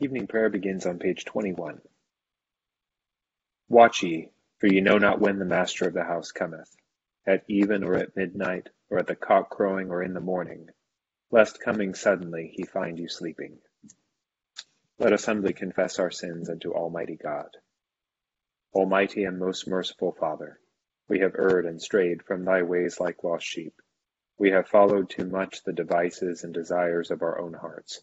Evening prayer begins on page 21. Watch ye, for ye know not when the master of the house cometh, at even or at midnight, or at the cock crowing, or in the morning, lest coming suddenly he find you sleeping. Let us humbly confess our sins unto Almighty God. Almighty and most merciful Father, we have erred and strayed from thy ways like lost sheep. We have followed too much the devices and desires of our own hearts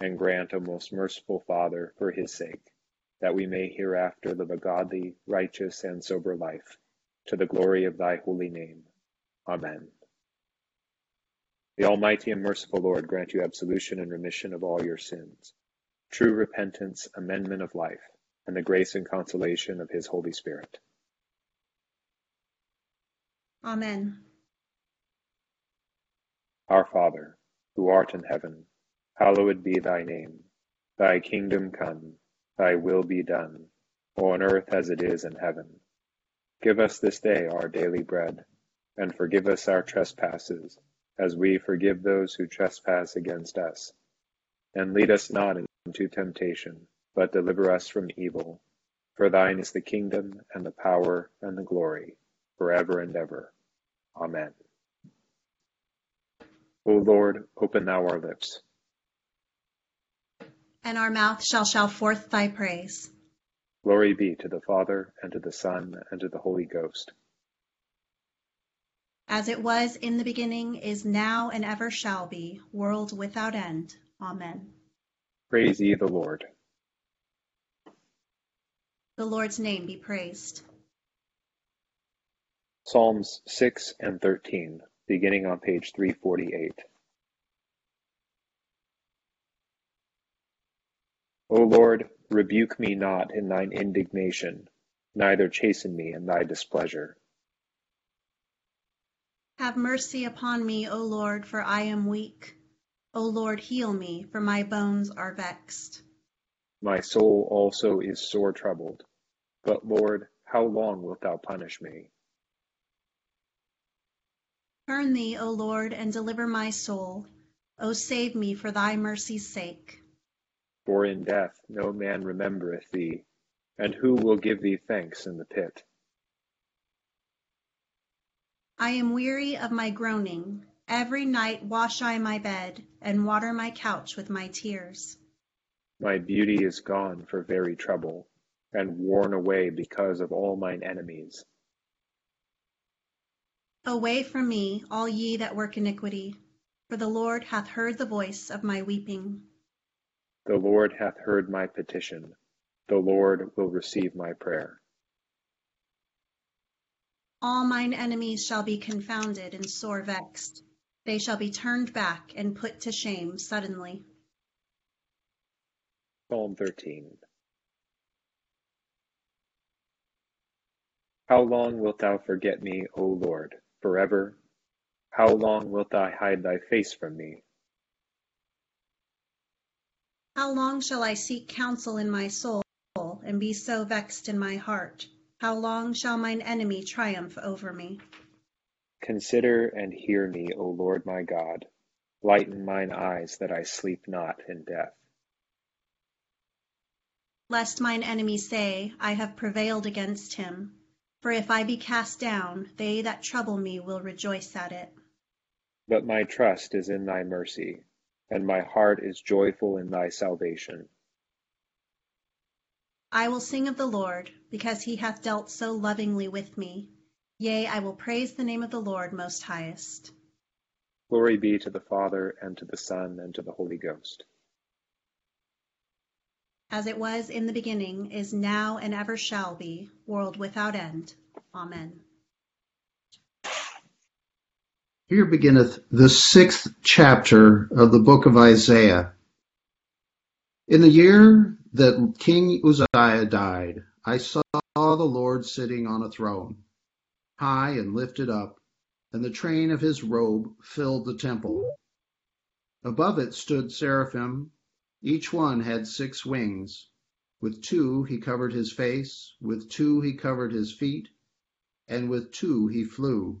and grant, O most merciful Father, for his sake, that we may hereafter live a godly, righteous, and sober life, to the glory of thy holy name. Amen. The Almighty and merciful Lord grant you absolution and remission of all your sins, true repentance, amendment of life, and the grace and consolation of his Holy Spirit. Amen. Our Father, who art in heaven, Hallowed be thy name. Thy kingdom come, thy will be done, on earth as it is in heaven. Give us this day our daily bread, and forgive us our trespasses, as we forgive those who trespass against us. And lead us not into temptation, but deliver us from evil. For thine is the kingdom, and the power, and the glory, forever and ever. Amen. O Lord, open thou our lips and our mouth shall shout forth thy praise. Glory be to the Father, and to the Son, and to the Holy Ghost. As it was in the beginning, is now, and ever shall be, world without end. Amen. Praise ye the Lord. The Lord's name be praised. Psalms 6 and 13, beginning on page 348. O Lord, rebuke me not in thine indignation, neither chasten me in thy displeasure. Have mercy upon me, O Lord, for I am weak. O Lord, heal me, for my bones are vexed. My soul also is sore troubled. But, Lord, how long wilt thou punish me? Turn thee, O Lord, and deliver my soul. O save me for thy mercy's sake. For in death no man remembereth thee, and who will give thee thanks in the pit? I am weary of my groaning. Every night wash I my bed, and water my couch with my tears. My beauty is gone for very trouble, and worn away because of all mine enemies. Away from me, all ye that work iniquity, for the Lord hath heard the voice of my weeping. The Lord hath heard my petition. The Lord will receive my prayer. All mine enemies shall be confounded and sore vexed. They shall be turned back and put to shame suddenly. Psalm 13 How long wilt thou forget me, O Lord, forever? How long wilt thou hide thy face from me? How long shall I seek counsel in my soul, and be so vexed in my heart? How long shall mine enemy triumph over me? Consider and hear me, O Lord my God. Lighten mine eyes that I sleep not in death. Lest mine enemy say, I have prevailed against him. For if I be cast down, they that trouble me will rejoice at it. But my trust is in thy mercy and my heart is joyful in thy salvation. I will sing of the Lord, because he hath dealt so lovingly with me. Yea, I will praise the name of the Lord most highest. Glory be to the Father, and to the Son, and to the Holy Ghost. As it was in the beginning, is now, and ever shall be, world without end. Amen. Here beginneth the sixth chapter of the book of Isaiah. In the year that King Uzziah died, I saw the Lord sitting on a throne, high and lifted up, and the train of his robe filled the temple. Above it stood seraphim, each one had six wings. With two he covered his face, with two he covered his feet, and with two he flew.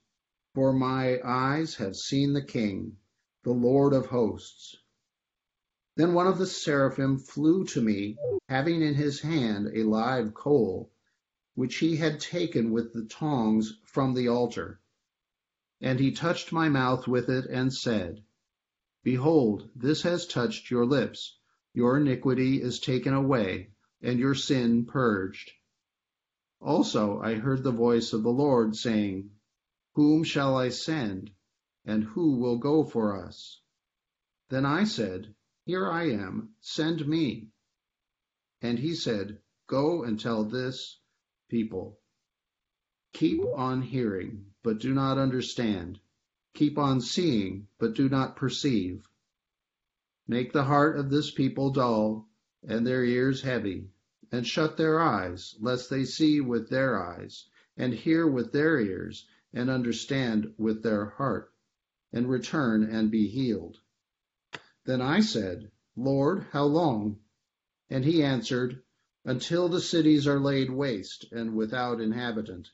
For my eyes have seen the King, the Lord of hosts. Then one of the seraphim flew to me, having in his hand a live coal, which he had taken with the tongs from the altar. And he touched my mouth with it and said, Behold, this has touched your lips. Your iniquity is taken away, and your sin purged. Also I heard the voice of the Lord saying, Whom shall I send, and who will go for us? Then I said, here I am, send me. And he said, Go and tell this people. Keep on hearing, but do not understand. Keep on seeing, but do not perceive. Make the heart of this people dull, and their ears heavy, and shut their eyes, lest they see with their eyes, and hear with their ears, and understand with their heart, and return and be healed. Then I said, Lord, how long? And he answered, Until the cities are laid waste and without inhabitant,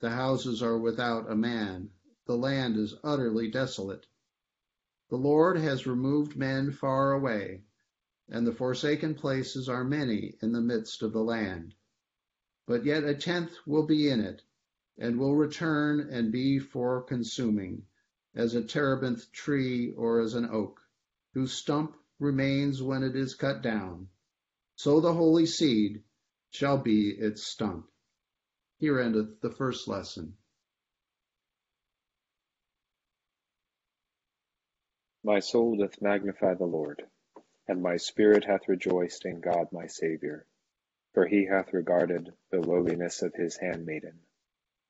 the houses are without a man, the land is utterly desolate. The Lord has removed men far away, and the forsaken places are many in the midst of the land. But yet a tenth will be in it, and will return and be for consuming, as a terebinth tree or as an oak whose stump remains when it is cut down, so the holy seed shall be its stump. Here endeth the first lesson. My soul doth magnify the Lord, and my spirit hath rejoiced in God my Saviour. For he hath regarded the lowliness of his handmaiden.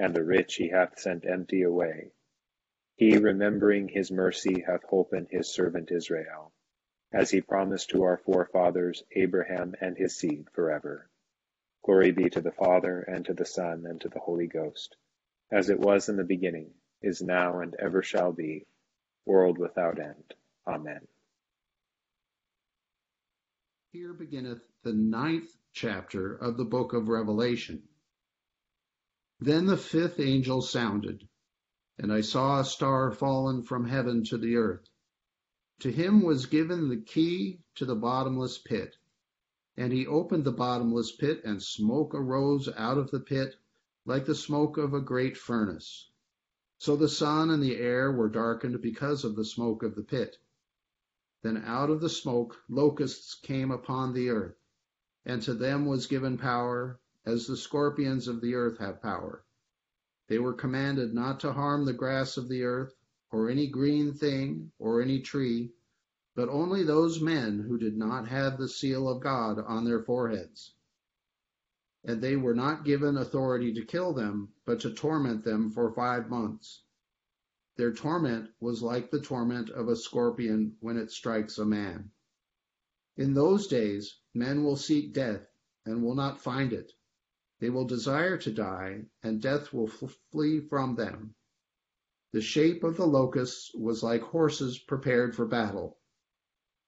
and the rich he hath sent empty away. He, remembering his mercy, hath holpen his servant Israel, as he promised to our forefathers Abraham and his seed forever. Glory be to the Father, and to the Son, and to the Holy Ghost, as it was in the beginning, is now, and ever shall be, world without end. Amen. Here beginneth the ninth chapter of the book of Revelation. Then the fifth angel sounded and I saw a star fallen from heaven to the earth. To him was given the key to the bottomless pit. And he opened the bottomless pit, and smoke arose out of the pit like the smoke of a great furnace. So the sun and the air were darkened because of the smoke of the pit. Then out of the smoke locusts came upon the earth, and to them was given power, as the scorpions of the earth have power. They were commanded not to harm the grass of the earth, or any green thing, or any tree, but only those men who did not have the seal of God on their foreheads. And they were not given authority to kill them, but to torment them for five months. Their torment was like the torment of a scorpion when it strikes a man. In those days, men will seek death and will not find it. They will desire to die, and death will flee from them. The shape of the locusts was like horses prepared for battle.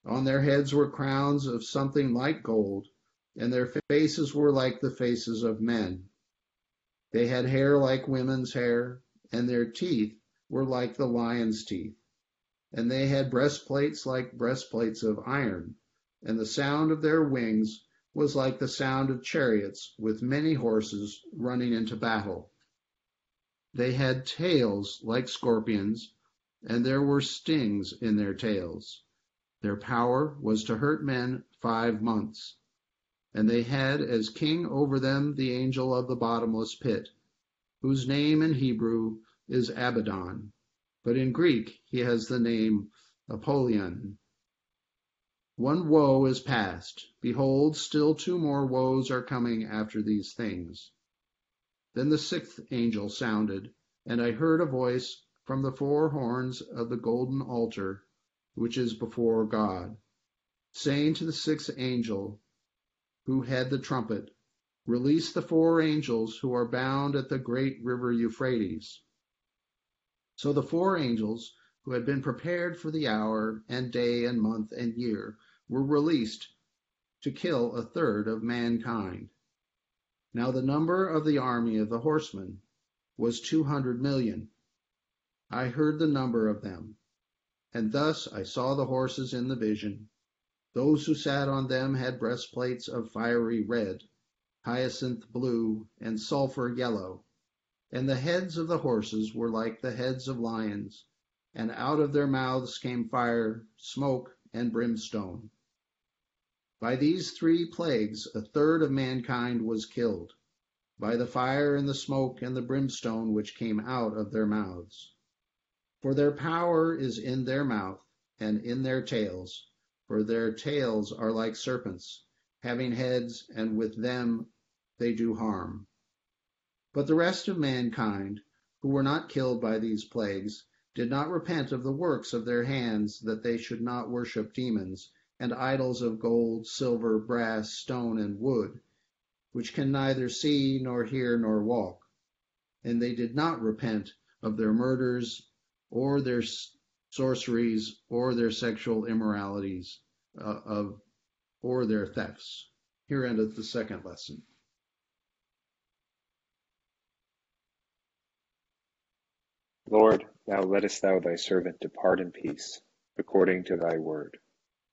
On their heads were crowns of something like gold, and their faces were like the faces of men. They had hair like women's hair, and their teeth were like the lion's teeth. And they had breastplates like breastplates of iron, and the sound of their wings was like the sound of chariots with many horses running into battle. They had tails like scorpions, and there were stings in their tails. Their power was to hurt men five months. And they had as king over them the angel of the bottomless pit, whose name in Hebrew is Abaddon, but in Greek he has the name Apollyon. One woe is past. Behold, still two more woes are coming after these things. Then the sixth angel sounded, and I heard a voice from the four horns of the golden altar which is before God, saying to the sixth angel who had the trumpet, Release the four angels who are bound at the great river Euphrates. So the four angels who had been prepared for the hour and day and month and year were released to kill a third of mankind. Now the number of the army of the horsemen was two hundred million. I heard the number of them and thus I saw the horses in the vision. Those who sat on them had breastplates of fiery red, hyacinth blue, and sulphur yellow. And the heads of the horses were like the heads of lions, and out of their mouths came fire, smoke, and brimstone. By these three plagues a third of mankind was killed, by the fire and the smoke and the brimstone which came out of their mouths. For their power is in their mouth and in their tails, for their tails are like serpents, having heads, and with them they do harm. But the rest of mankind, who were not killed by these plagues, did not repent of the works of their hands, that they should not worship demons, and idols of gold, silver, brass, stone, and wood, which can neither see, nor hear, nor walk. And they did not repent of their murders, or their sorceries or their sexual immoralities uh, of or their thefts. Here endeth the second lesson. Lord, now lettest thou thy servant depart in peace, according to thy word.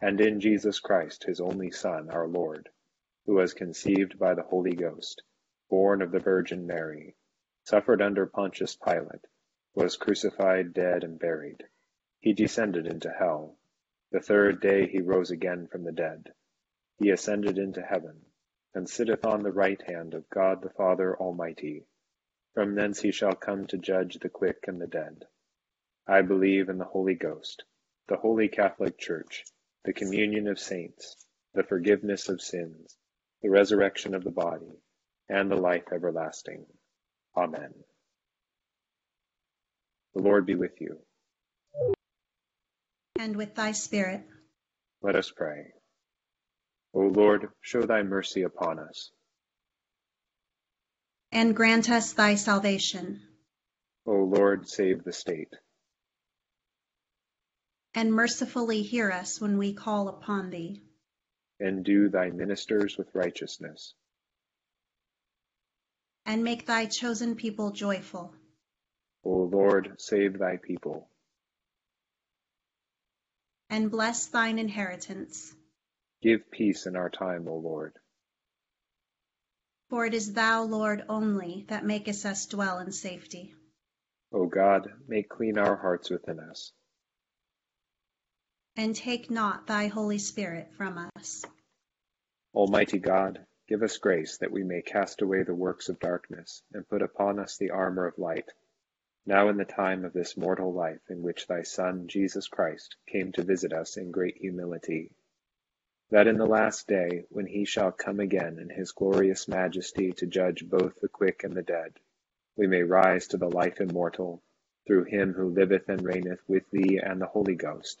and in Jesus Christ, his only Son, our Lord, who was conceived by the Holy Ghost, born of the Virgin Mary, suffered under Pontius Pilate, was crucified, dead, and buried. He descended into hell. The third day he rose again from the dead. He ascended into heaven, and sitteth on the right hand of God the Father Almighty. From thence he shall come to judge the quick and the dead. I believe in the Holy Ghost, the holy Catholic Church, the communion of saints, the forgiveness of sins, the resurrection of the body, and the life everlasting. Amen. The Lord be with you. And with thy spirit. Let us pray. O Lord, show thy mercy upon us. And grant us thy salvation. O Lord, save the state. And mercifully hear us when we call upon thee. And do thy ministers with righteousness. And make thy chosen people joyful. O Lord, save thy people. And bless thine inheritance. Give peace in our time, O Lord. For it is thou, Lord, only, that makest us dwell in safety. O God, make clean our hearts within us. And take not thy Holy Spirit from us. Almighty God, give us grace that we may cast away the works of darkness and put upon us the armor of light now in the time of this mortal life in which thy Son, Jesus Christ, came to visit us in great humility. that in the last day, when he shall come again in his glorious majesty to judge both the quick and the dead, we may rise to the life immortal through him who liveth and reigneth with thee and the Holy Ghost,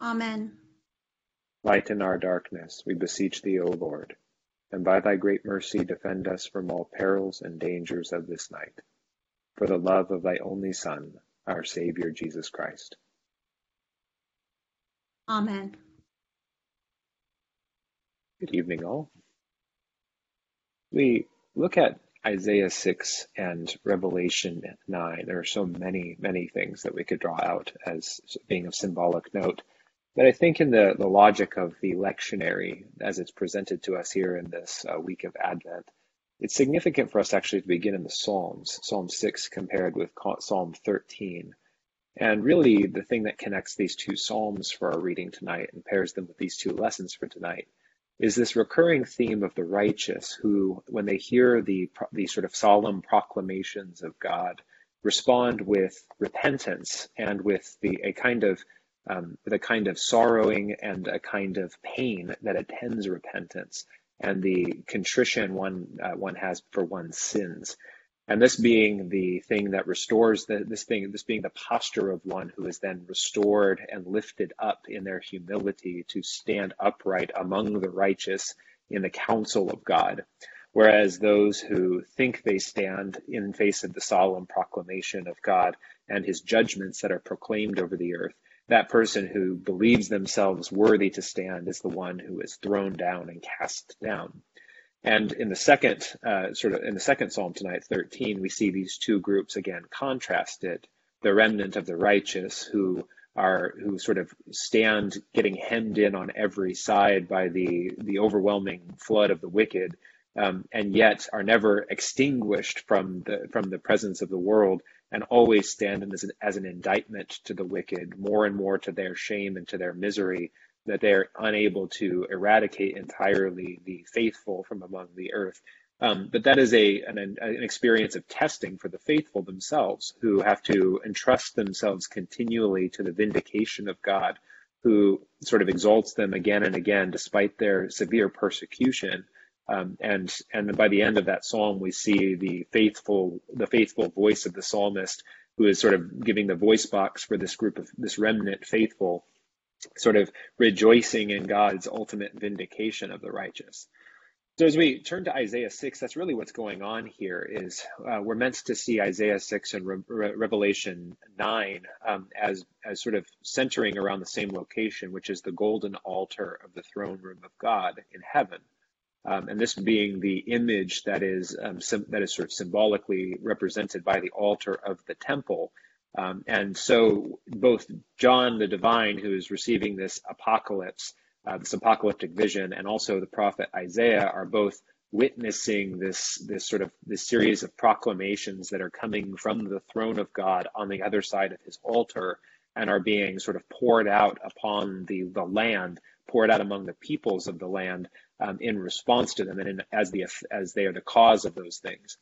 Amen. Lighten our darkness, we beseech thee, O Lord, and by thy great mercy defend us from all perils and dangers of this night, for the love of thy only Son, our Saviour Jesus Christ. Amen. Good evening, all. We look at Isaiah 6 and Revelation 9. There are so many, many things that we could draw out as being of symbolic note. But I think in the, the logic of the lectionary, as it's presented to us here in this uh, week of Advent, it's significant for us actually to begin in the Psalms, Psalm 6 compared with Psalm 13. And really, the thing that connects these two Psalms for our reading tonight and pairs them with these two lessons for tonight is this recurring theme of the righteous who, when they hear the, the sort of solemn proclamations of God, respond with repentance and with the, a kind of um, with a kind of sorrowing and a kind of pain that attends repentance and the contrition one uh, one has for one's sins and this being the thing that restores the, this thing, this being the posture of one who is then restored and lifted up in their humility to stand upright among the righteous in the counsel of God. Whereas those who think they stand in face of the solemn proclamation of God and his judgments that are proclaimed over the earth, that person who believes themselves worthy to stand is the one who is thrown down and cast down. And in the second uh, sort of in the second psalm tonight, 13, we see these two groups again contrasted: the remnant of the righteous who are who sort of stand getting hemmed in on every side by the the overwhelming flood of the wicked, um, and yet are never extinguished from the from the presence of the world, and always stand as an, as an indictment to the wicked, more and more to their shame and to their misery, that they're unable to eradicate entirely the faithful from among the earth. Um, but that is a an, an, experience of testing for the faithful themselves, who have to entrust themselves continually to the vindication of God, who sort of exalts them again and again despite their severe persecution. Um, and and by the end of that psalm, we see the faithful the faithful voice of the psalmist, who is sort of giving the voice box for this group of this remnant faithful sort of rejoicing in God's ultimate vindication of the righteous. So as we turn to Isaiah 6, that's really what's going on here is uh, we're meant to see Isaiah 6 and Re- Revelation 9 um, as, as sort of centering around the same location, which is the golden altar of the throne room of God in heaven. Um, and this being the image that is um, sim- that is sort of symbolically represented by the altar of the temple. Um, and so both John the divine, who is receiving this apocalypse, uh, this apocalyptic vision, and also the prophet Isaiah are both witnessing this this sort of this series of proclamations that are coming from the throne of God on the other side of his altar and are being sort of poured out upon the the land, poured out among the peoples of the land um, in response to them and in, as the as they are the cause of those things.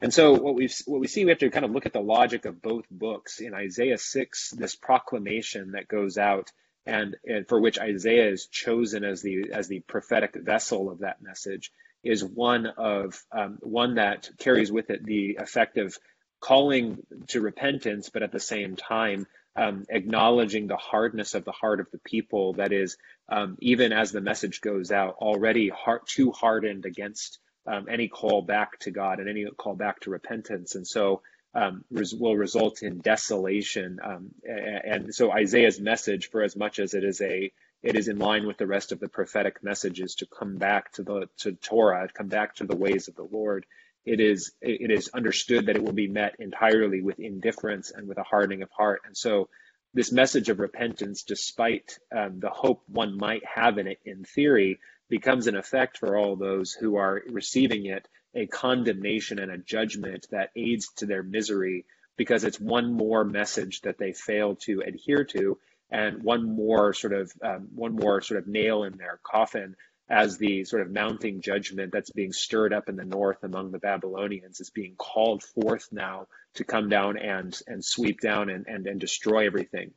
And so what we what we see, we have to kind of look at the logic of both books. In Isaiah six, this proclamation that goes out, and, and for which Isaiah is chosen as the as the prophetic vessel of that message, is one of um, one that carries with it the effect of calling to repentance, but at the same time um, acknowledging the hardness of the heart of the people. That is, um, even as the message goes out, already heart, too hardened against um, any call back to God and any call back to repentance. And so um, res- will result in desolation. Um, and so Isaiah's message, for as much as it is a it is in line with the rest of the prophetic messages to come back to the to Torah, come back to the ways of the Lord. It is it is understood that it will be met entirely with indifference and with a hardening of heart. And so this message of repentance, despite um, the hope one might have in it in theory, becomes an effect for all those who are receiving it a condemnation and a judgment that aids to their misery because it's one more message that they fail to adhere to and one more sort of um, one more sort of nail in their coffin as the sort of mounting judgment that's being stirred up in the north among the Babylonians is being called forth now to come down and and sweep down and, and, and destroy everything.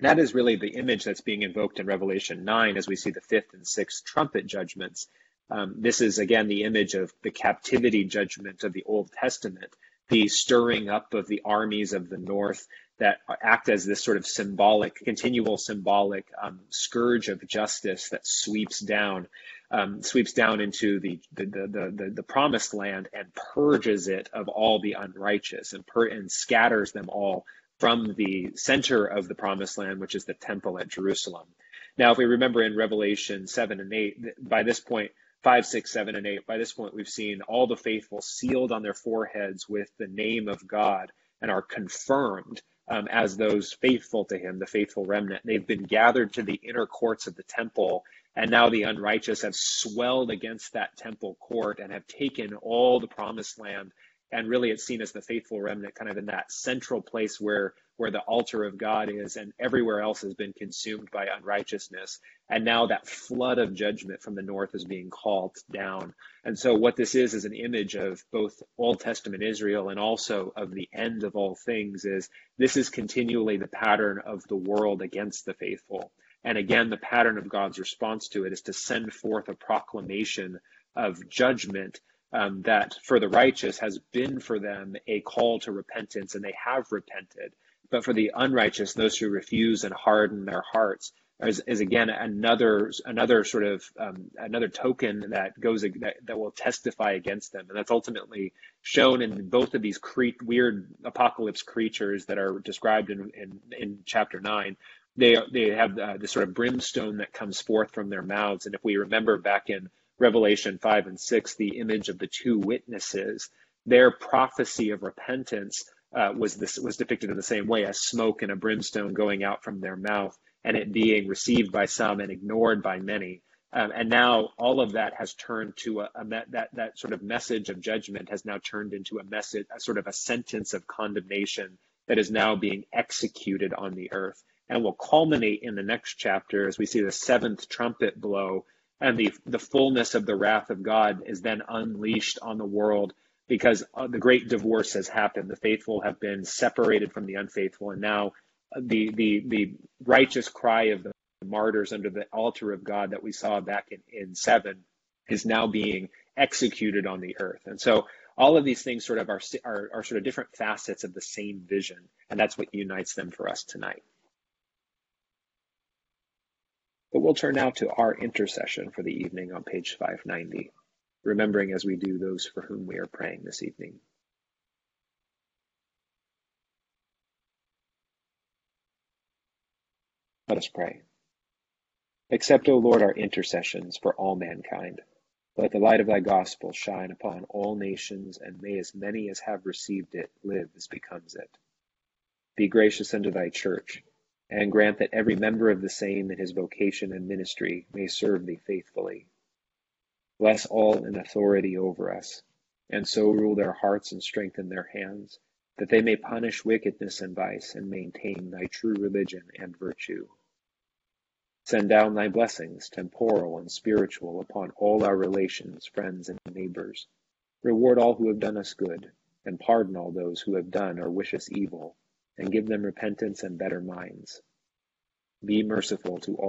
That is really the image that's being invoked in Revelation 9 as we see the fifth and sixth trumpet judgments. Um, this is again the image of the captivity judgment of the Old Testament, the stirring up of the armies of the north that act as this sort of symbolic, continual symbolic um, scourge of justice that sweeps down, um, sweeps down into the the, the the, the promised land and purges it of all the unrighteous and per- and scatters them all from the center of the promised land, which is the temple at Jerusalem. Now, if we remember in Revelation seven and eight, by this point. 5, 6, 7, and 8. By this point, we've seen all the faithful sealed on their foreheads with the name of God and are confirmed um, as those faithful to him, the faithful remnant. They've been gathered to the inner courts of the temple, and now the unrighteous have swelled against that temple court and have taken all the promised land and really it's seen as the faithful remnant kind of in that central place where where the altar of god is and everywhere else has been consumed by unrighteousness. And now that flood of judgment from the north is being called down. And so what this is is an image of both old testament israel and also of the end of all things is this is continually the pattern of the world against the faithful. And again the pattern of god's response to it is to send forth a proclamation of judgment um, that for the righteous has been for them a call to repentance, and they have repented. But for the unrighteous, those who refuse and harden their hearts, is, is again another another sort of um, another token that goes that, that will testify against them, and that's ultimately shown in both of these cre- weird apocalypse creatures that are described in in, in chapter nine. They they have uh, this sort of brimstone that comes forth from their mouths, and if we remember back in Revelation 5 and 6, the image of the two witnesses, their prophecy of repentance uh, was this was depicted in the same way as smoke and a brimstone going out from their mouth and it being received by some and ignored by many. Um, and now all of that has turned to a, a that that sort of message of judgment has now turned into a message, a sort of a sentence of condemnation that is now being executed on the earth and will culminate in the next chapter as we see the seventh trumpet blow and the the fullness of the wrath of God is then unleashed on the world because uh, the great divorce has happened. The faithful have been separated from the unfaithful, and now the the the righteous cry of the martyrs under the altar of God that we saw back in, in seven is now being executed on the earth. And so all of these things sort of are, are, are sort of different facets of the same vision, and that's what unites them for us tonight. But we'll turn now to our intercession for the evening on page 590, remembering as we do those for whom we are praying this evening. Let us pray. Accept, O Lord, our intercessions for all mankind. Let the light of thy gospel shine upon all nations, and may as many as have received it live as becomes it. Be gracious unto thy church and grant that every member of the same in his vocation and ministry may serve thee faithfully. Bless all in authority over us, and so rule their hearts and strengthen their hands, that they may punish wickedness and vice and maintain thy true religion and virtue. Send down thy blessings, temporal and spiritual, upon all our relations, friends, and neighbors. Reward all who have done us good, and pardon all those who have done or wish us evil and give them repentance and better minds. Be merciful to all